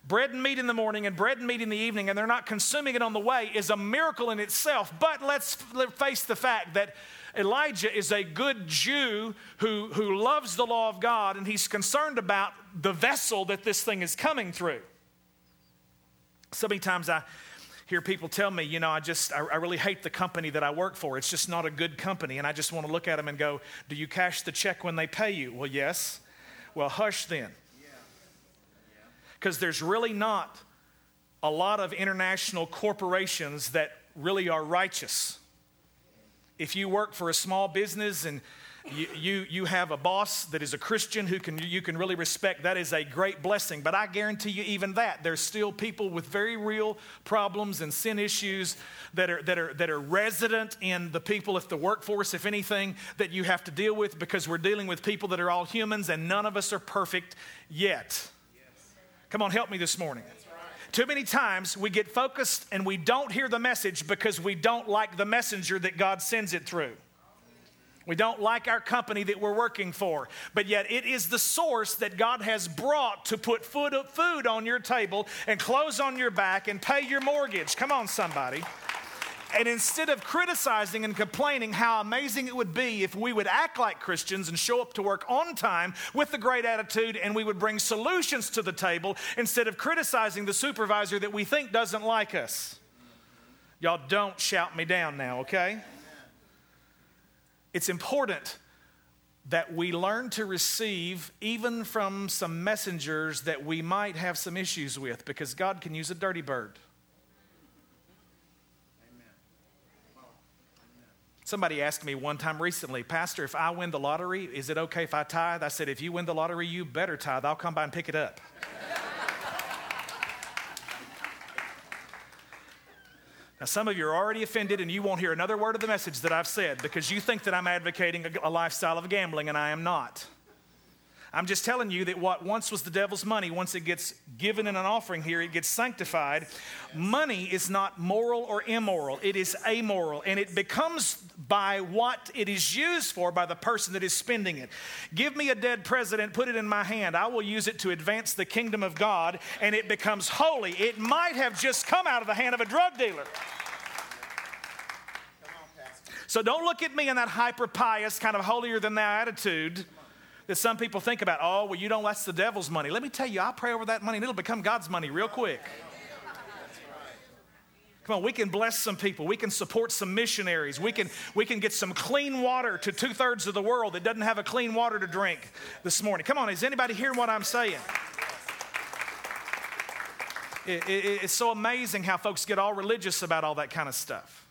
bread and meat in the morning, and bread and meat in the evening, and they're not consuming it on the way, is a miracle in itself. But let's face the fact that Elijah is a good Jew who, who loves the law of God, and he's concerned about the vessel that this thing is coming through. So many times I hear people tell me, you know, I just, I, I, really hate the company that I work for. It's just not a good company. And I just want to look at them and go, do you cash the check when they pay you? Well, yes. Well, hush then. Because there's really not a lot of international corporations that really are righteous. If you work for a small business and you, you, you have a boss that is a Christian who can, you can really respect. That is a great blessing. But I guarantee you, even that, there's still people with very real problems and sin issues that are, that are, that are resident in the people, if the workforce, if anything, that you have to deal with because we're dealing with people that are all humans and none of us are perfect yet. Come on, help me this morning. Too many times we get focused and we don't hear the message because we don't like the messenger that God sends it through. We don't like our company that we're working for, but yet it is the source that God has brought to put food, on your table and clothes on your back and pay your mortgage. Come on, somebody. And instead of criticizing and complaining how amazing it would be if we would act like Christians and show up to work on time with a great attitude and we would bring solutions to the table instead of criticizing the supervisor that we think doesn't like us. Y'all don't shout me down now, okay? It's important that we learn to receive even from some messengers that we might have some issues with because God can use a dirty bird. Somebody asked me one time recently, Pastor, if I win the lottery, is it okay if I tithe? I said, if you win the lottery, you better tithe. I'll come by and pick it up. Now, some of you are already offended and you won't hear another word of the message that I've said because you think that I'm advocating a, lifestyle of gambling and I am not. I'm just telling you that what once was the devil's money, once it gets given in an offering here, it gets sanctified. Money is not moral or immoral, it is amoral, and it becomes by what it is used for by the person that is spending it. Give me a dead president, put it in my hand. I will use it to advance the kingdom of God, and it becomes holy. It might have just come out of the hand of a drug dealer. So don't look at me in that hyper pious, kind of holier than thou attitude that some people think about, oh, well, you don't, that's the devil's money. Let me tell you, I pray over that money and it'll become God's money real quick. Come on, we can bless some people. We can support some missionaries. We can, we can get some clean water to two thirds of the world that doesn't have a clean water to drink this morning. Come on, is anybody hearing what I'm saying? It, it, it's so amazing how folks get all religious about all that kind of stuff.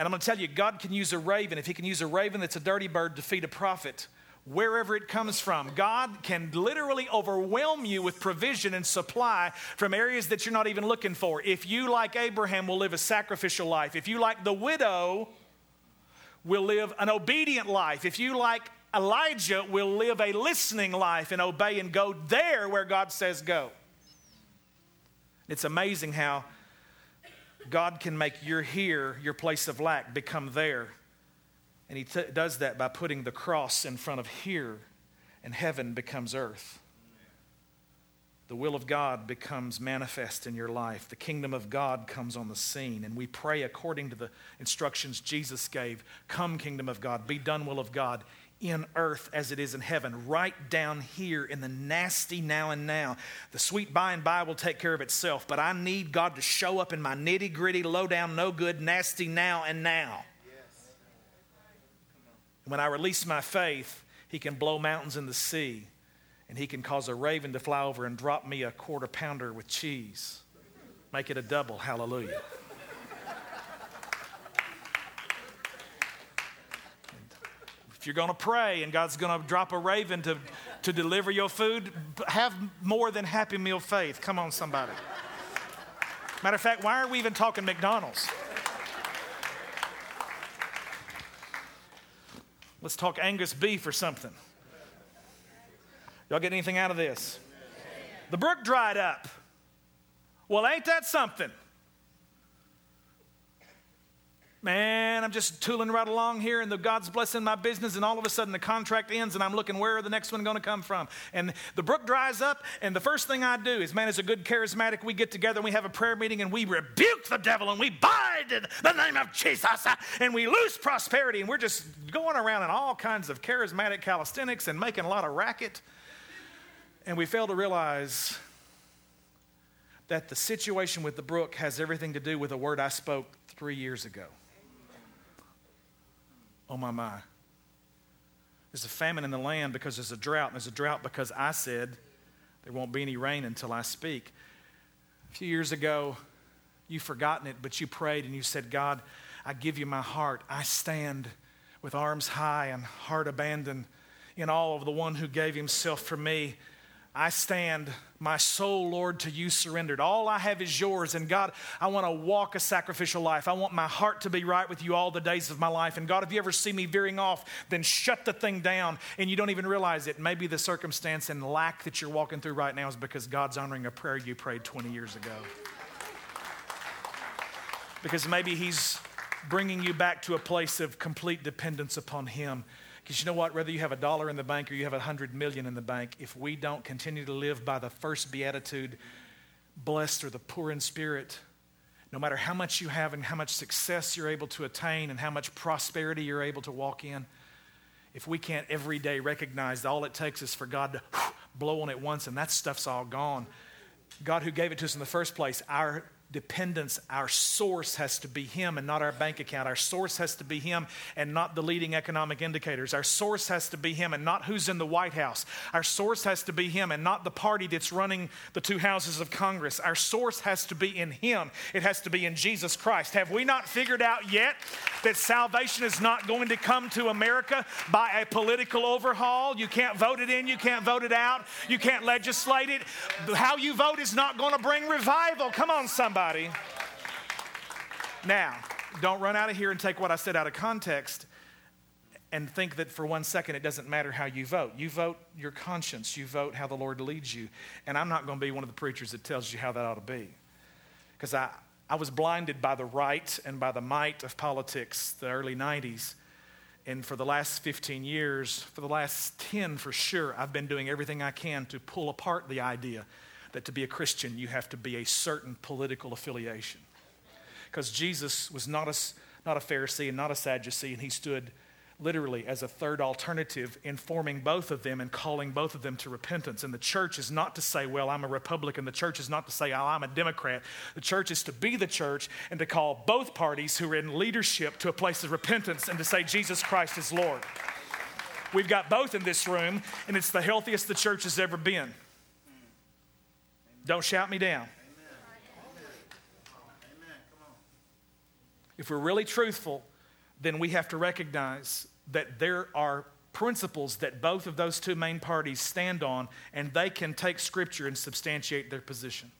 And I'm going to tell you, God can use a raven. If He can use a raven that's a dirty bird to feed a prophet, wherever it comes from. God can literally overwhelm you with provision and supply from areas that you're not even looking for. If you, like Abraham, will live a sacrificial life, if you, like the widow, will live an obedient life, if you, like Elijah will live a listening life and obey and go there where God says go. It's amazing how God can make your here, your place of lack, become there. And He t- does that by putting the cross in front of here, and heaven becomes earth. The will of God becomes manifest in your life. The kingdom of God comes on the scene, and we pray according to the instructions Jesus gave Come, kingdom of God, be done, will of God in earth as it is in heaven, right down here in the nasty now and now. The sweet by and by will take care of itself, but I need God to show up in my nitty gritty, low down, no good, nasty now and now. When I release my faith, He can blow mountains in the sea, and He can cause a raven to fly over and drop me a quarter pounder with cheese. Make it a double. Hallelujah. If you're going to pray and God's going to drop a raven to, to deliver your food, have more than Happy Meal faith. Come on, somebody. Matter of fact, why are we even talking McDonald's? Let's talk Angus beef or something. Y'all get anything out of this? The brook dried up. Well, ain't that something? Man, I'm just tooling right along here and the God's blessing my business and all of a sudden the contract ends and I'm looking where the next one going to come from? And the brook dries up and the first thing I do is, man, as a good charismatic, we get together and we have a prayer meeting and we rebuke the devil and we bind in the name of Jesus and we lose prosperity and we're just going around in all kinds of charismatic calisthenics and making a lot of racket. And we fail to realize that the situation with the brook has everything to do with a word I spoke three years ago. Oh, my, my. There's a famine in the land because there's a drought, and there's a drought because I said there won't be any rain until I speak. A few years ago, you've forgotten it, but you prayed and you said, God, I give you my heart. I stand with arms high and heart abandoned in all of the one who gave himself for me. I stand, my soul, Lord, to you surrendered. All I have is yours. And God, I want to walk a sacrificial life. I want my heart to be right with you all the days of my life. And God, if you ever see me veering off, then shut the thing down and you don't even realize it. Maybe the circumstance and lack that you're walking through right now is because God's honoring a prayer you prayed 20 years ago. Because maybe He's bringing you back to a place of complete dependence upon Him because you know what? Whether you have a dollar in the bank or you have a hundred million in the bank, if we don't continue to live by the first beatitude, blessed are the poor in spirit, no matter how much you have and how much success you're able to attain and how much prosperity you're able to walk in, if we can't every day recognize that all it takes is for God to blow on it once and that stuff's all gone. God, who gave it to us in the first place, our dependence, our source has to be Him and not our bank account. Our source has to be Him and not the leading economic indicators. Our source has to be Him and not who's in the White House. Our source has to be Him and not the party that's running the two houses of Congress. Our source has to be in Him, it has to be in Jesus Christ. Have we not figured out yet that salvation is not going to come to America by a political overhaul? You can't vote it in, you can't vote it out, you can't legislate it. How you vote is not going to bring revival. Come on, somebody somebody. Now, don't run out of here and take what I said out of context and think that for one second it doesn't matter how you vote. You vote your conscience, you vote how the Lord leads you. And I'm not going to be one of the preachers that tells you how that ought to be. Because I, I was blinded by the right and by the might of politics, the early 90s. And for the last 15 years, for the last 10 for sure, I've been doing everything I can to pull apart the idea that to be a Christian, you have to be a certain political affiliation. Because Jesus was not a, not a Pharisee and not a Sadducee, and he stood literally as a third alternative, informing both of them and calling both of them to repentance. And the church is not to say, well, I'm a Republican. The church is not to say, oh, I'm a Democrat. The church is to be the church and to call both parties who are in leadership to a place of repentance and to say, Jesus Christ is Lord. We've got both in this room, and it's the healthiest the church has ever been. Don't shout me down. If we're really truthful, then we have to recognize that there are principles that both of those two main parties stand on, and they can take Scripture and substantiate their position.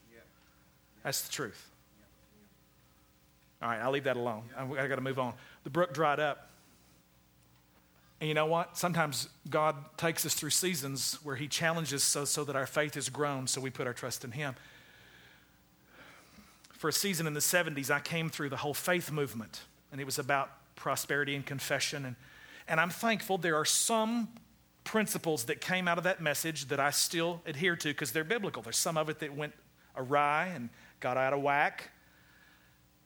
That's the truth. All right, I'll leave that alone. I got to move on. The brook dried up, And you know what? Sometimes God takes us through seasons where He challenges so, so that our faith is grown, so we put our trust in Him. For a season in the 70s, I came through the whole faith movement, and it was about prosperity and confession. And, and I'm thankful there are some principles that came out of that message that I still adhere to because they're biblical. There's some of it that went awry and got out of whack,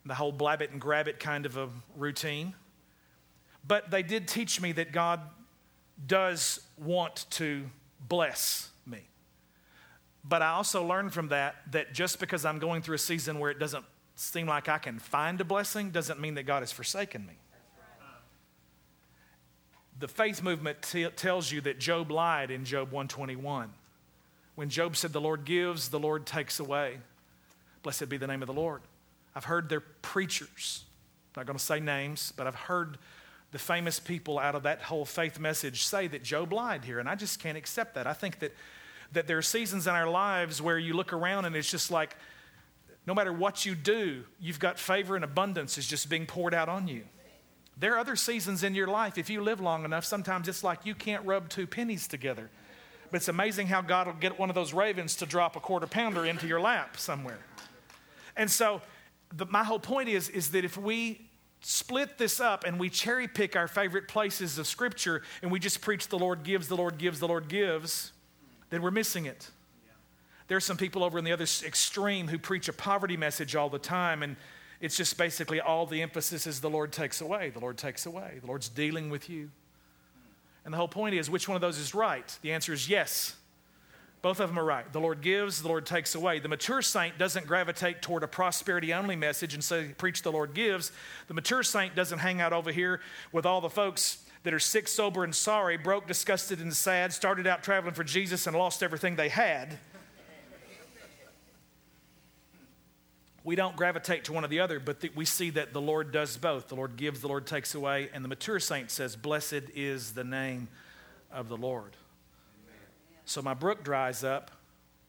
the whole blab it and grab it kind of a routine. But they did teach me that God does want to bless me. But I also learned from that that just because I'm going through a season where it doesn't seem like I can find a blessing doesn't mean that God has forsaken me. The faith movement t- tells you that Job lied in Job 121. When Job said, The Lord gives, the Lord takes away. Blessed be the name of the Lord. I've heard their preachers, I'm not going to say names, but I've heard the famous people out of that whole faith message say that Job lied here, and I just can't accept that. I think that, that there are seasons in our lives where you look around and it's just like no matter what you do, you've got favor and abundance is just being poured out on you. There are other seasons in your life, if you live long enough, sometimes it's like you can't rub two pennies together. But it's amazing how God will get one of those ravens to drop a quarter pounder into your lap somewhere. And so, the, my whole point is, is that if we split this up and we cherry pick our favorite places of Scripture and we just preach the Lord gives, the Lord gives, the Lord gives, then we're missing it. There are some people over in the other extreme who preach a poverty message all the time, and it's just basically all the emphasis is the Lord takes away, the Lord takes away, the Lord's dealing with you. And the whole point is which one of those is right? The answer is yes. Both of them are right. The Lord gives, the Lord takes away. The mature saint doesn't gravitate toward a prosperity only message and say, preach the Lord gives. The mature saint doesn't hang out over here with all the folks that are sick, sober, and sorry, broke, disgusted, and sad, started out traveling for Jesus and lost everything they had. we don't gravitate to one or the other, but we see that the Lord does both. The Lord gives, the Lord takes away. And the mature saint says, Blessed is the name of the Lord. So my brook dries up.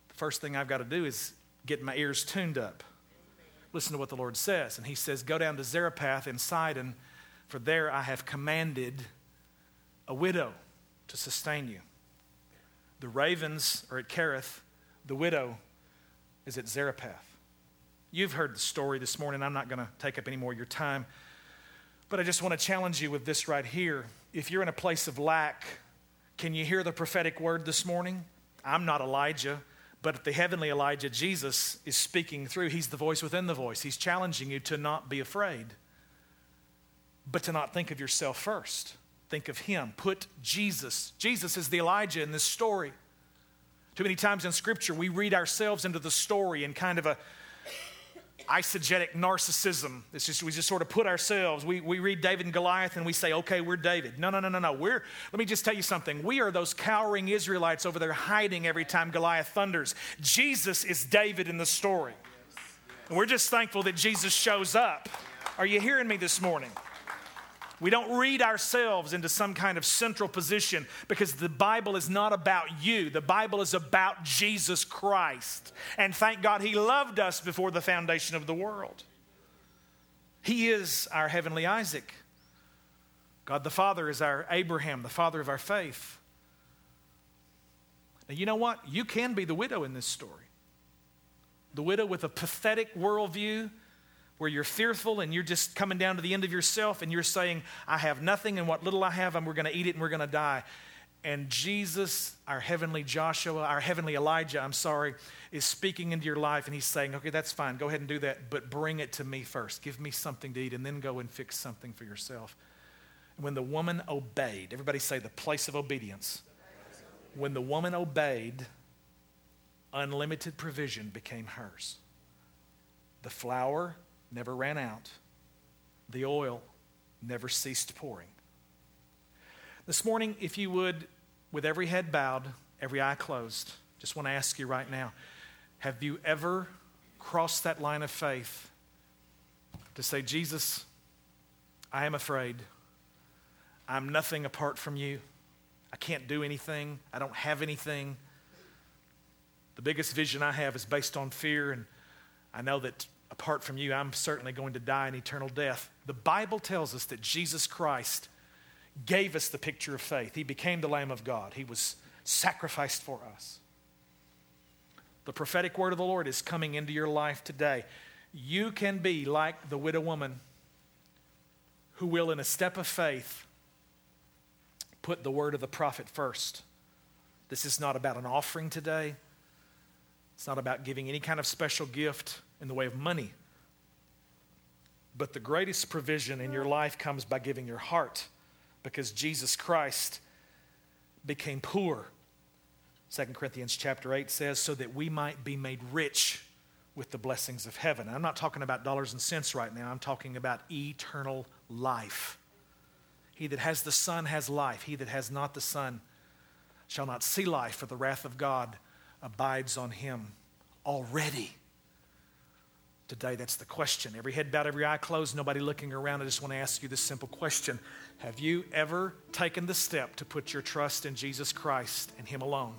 The first thing I've got to do is get my ears tuned up. Listen to what the Lord says. And he says, Go down to Zarephath in Sidon, for there I have commanded a widow to sustain you. The ravens are at Kerith, the widow is at Zarephath. You've heard the story this morning. I'm not going to take up any more of your time. But I just want to challenge you with this right here. If you're in a place of lack, can you hear the prophetic word this morning? I'm not Elijah, but the heavenly Elijah, Jesus, is speaking through. He's the voice within the voice. He's challenging you to not be afraid, but to not think of yourself first. Think of Him. Put Jesus. Jesus is the Elijah in this story. Too many times in Scripture, we read ourselves into the story in kind of a eisegetic narcissism. It's just we just sort of put ourselves. We, we read David and Goliath and we say, okay, we're David. No, no, no, no, no. We're let me just tell you something. We are those cowering Israelites over there hiding every time Goliath thunders. Jesus is David in the story. And we're just thankful that Jesus shows up. Are you hearing me this morning? We don't read ourselves into some kind of central position because the Bible is not about you. The Bible is about Jesus Christ. And thank God He loved us before the foundation of the world. He is our heavenly Isaac. God the Father is our Abraham, the father of our faith. Now, you know what? You can be the widow in this story. The widow with a pathetic worldview where you're fearful and you're just coming down to the end of yourself and you're saying, I have nothing, and what little I have, and we're going to eat it and we're going to die. And Jesus, our heavenly Joshua, our heavenly Elijah, I'm sorry, is speaking into your life and he's saying, Okay, that's fine, go ahead and do that, but bring it to me first. Give me something to eat and then go and fix something for yourself. When the woman obeyed, everybody say the place of obedience. When the woman obeyed, unlimited provision became hers. The flour never ran out, the oil never ceased pouring. This morning, if you would, with every head bowed, every eye closed, just want to ask you right now have you ever crossed that line of faith to say, Jesus, I am afraid. I'm nothing apart from you. I can't do anything. I don't have anything. The biggest vision I have is based on fear, and I know that apart from you, I'm certainly going to die an eternal death. The Bible tells us that Jesus Christ gave us the picture of faith. He became the Lamb of God, He was sacrificed for us. The prophetic word of the Lord is coming into your life today. You can be like the widow woman who will, in a step of faith, put the word of the prophet first. This is not about an offering today. It's not about giving any kind of special gift in the way of money. But the greatest provision in your life comes by giving your heart because Jesus Christ became poor. 2 Corinthians chapter 8 says, so that we might be made rich with the blessings of heaven. I'm not talking about dollars and cents right now, I'm talking about eternal life. He that has the Son has life. He that has not the Son shall not see life, for the wrath of God abides on him already. Today, that's the question. Every head bowed, every eye closed, nobody looking around. I just want to ask you this simple question Have you ever taken the step to put your trust in Jesus Christ and Him alone?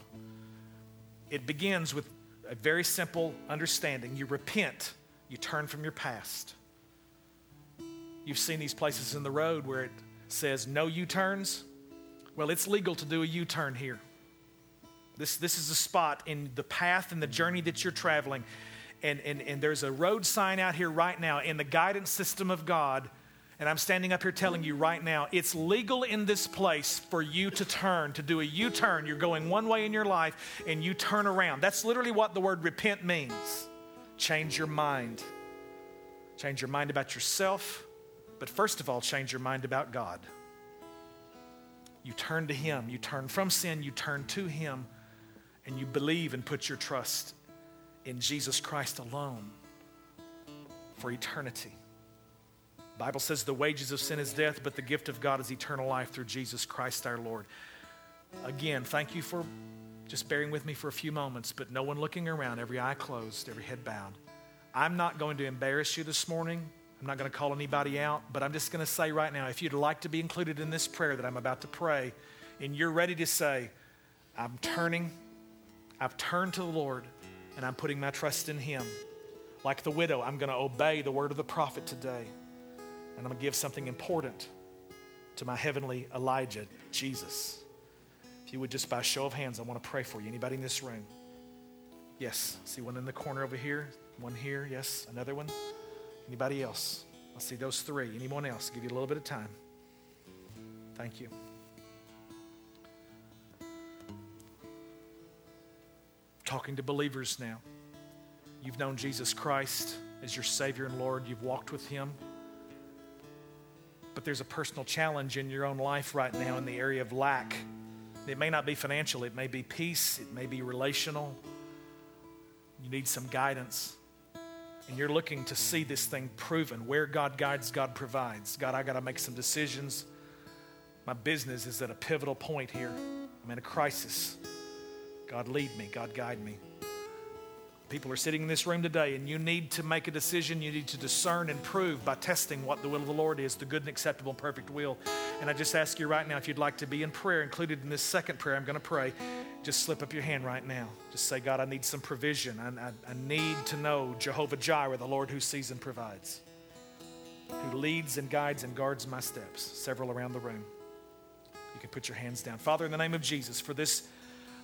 It begins with a very simple understanding. You repent, you turn from your past. You've seen these places in the road where it says no U turns. Well, it's legal to do a U turn here. This, this is a spot in the path and the journey that you're traveling. And, and, and there's a road sign out here right now in the guidance system of God. And I'm standing up here telling you right now, it's legal in this place for you to turn, to do a U turn. You're going one way in your life and you turn around. That's literally what the word repent means change your mind. Change your mind about yourself, but first of all, change your mind about God. You turn to Him. You turn from sin, you turn to Him, and you believe and put your trust in Jesus Christ alone for eternity. The Bible says the wages of sin is death, but the gift of God is eternal life through Jesus Christ our Lord. Again, thank you for just bearing with me for a few moments, but no one looking around, every eye closed, every head bowed. I'm not going to embarrass you this morning. I'm not going to call anybody out, but I'm just going to say right now if you'd like to be included in this prayer that I'm about to pray, and you're ready to say, I'm turning, I've turned to the Lord, and I'm putting my trust in Him. Like the widow, I'm going to obey the word of the prophet today, and I'm going to give something important to my heavenly Elijah, Jesus. If you would just by show of hands, I want to pray for you. Anybody in this room? Yes. See one in the corner over here, one here. Yes. Another one. Anybody else? I see those three. Anyone else? I'll give you a little bit of time. Thank you. Talking to believers now. You've known Jesus Christ as your Savior and Lord, you've walked with Him. But there's a personal challenge in your own life right now in the area of lack. It may not be financial, it may be peace, it may be relational. You need some guidance and you're looking to see this thing proven where God guides, God provides. God, I got to make some decisions. My business is at a pivotal point here. I'm in a crisis. God, lead me. God, guide me. People are sitting in this room today, and you need to make a decision. You need to discern and prove by testing what the will of the Lord is, the good and acceptable and perfect will. And I just ask you right now if you'd like to be in prayer, included in this second prayer I'm going to pray, just slip up your hand right now. Just say, God, I need some provision. I, I, I need to know Jehovah Jireh, the Lord who sees and provides, who leads and guides and guards my steps. Several around the room. You can put your hands down. Father, in the name of Jesus, for this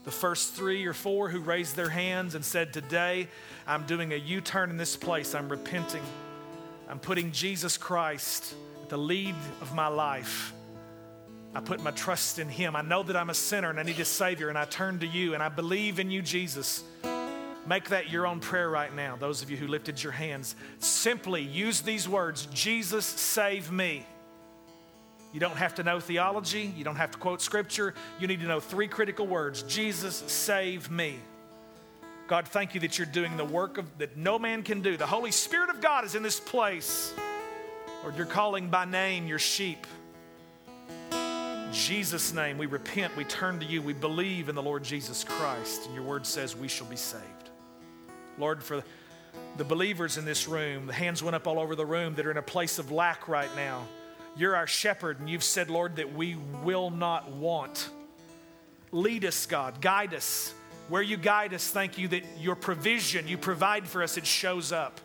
the first three or four who raised their hands and said, Today I'm doing a U turn in this place. I'm repenting. I'm putting Jesus Christ at the lead of my life. I put my trust in Him. I know that I'm a sinner and I need a Savior, and I turn to you and I believe in you, Jesus. Make that your own prayer right now. Those of you who lifted your hands, simply use these words Jesus, save me. You don't have to know theology. You don't have to quote scripture. You need to know three critical words Jesus, save me. God, thank you that you're doing the work of, that no man can do. The Holy Spirit of God is in this place. Lord, you're calling by name your sheep. In Jesus' name, we repent, we turn to you, we believe in the Lord Jesus Christ, and your word says we shall be saved. Lord, for the believers in this room, the hands went up all over the room that are in a place of lack right now. You're our shepherd, and you've said, Lord, that we will not want. Lead us, God. Guide us. Where you guide us, thank you that your provision you provide for us, it shows up.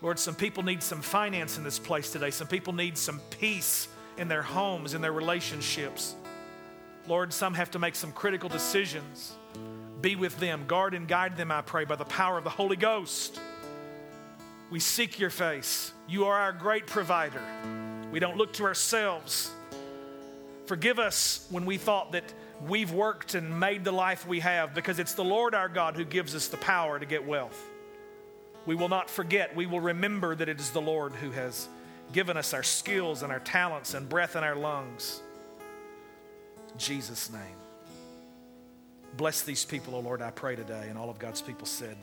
Lord, some people need some finance in this place today. Some people need some peace in their homes, in their relationships. Lord, some have to make some critical decisions. Be with them, guard and guide them, I pray, by the power of the Holy Ghost. We seek your face. You are our great provider. We don't look to ourselves. Forgive us when we thought that we've worked and made the life we have because it's the Lord our God who gives us the power to get wealth. We will not forget. We will remember that it is the Lord who has given us our skills and our talents and breath in our lungs. In Jesus' name. Bless these people, O oh Lord, I pray today. And all of God's people said,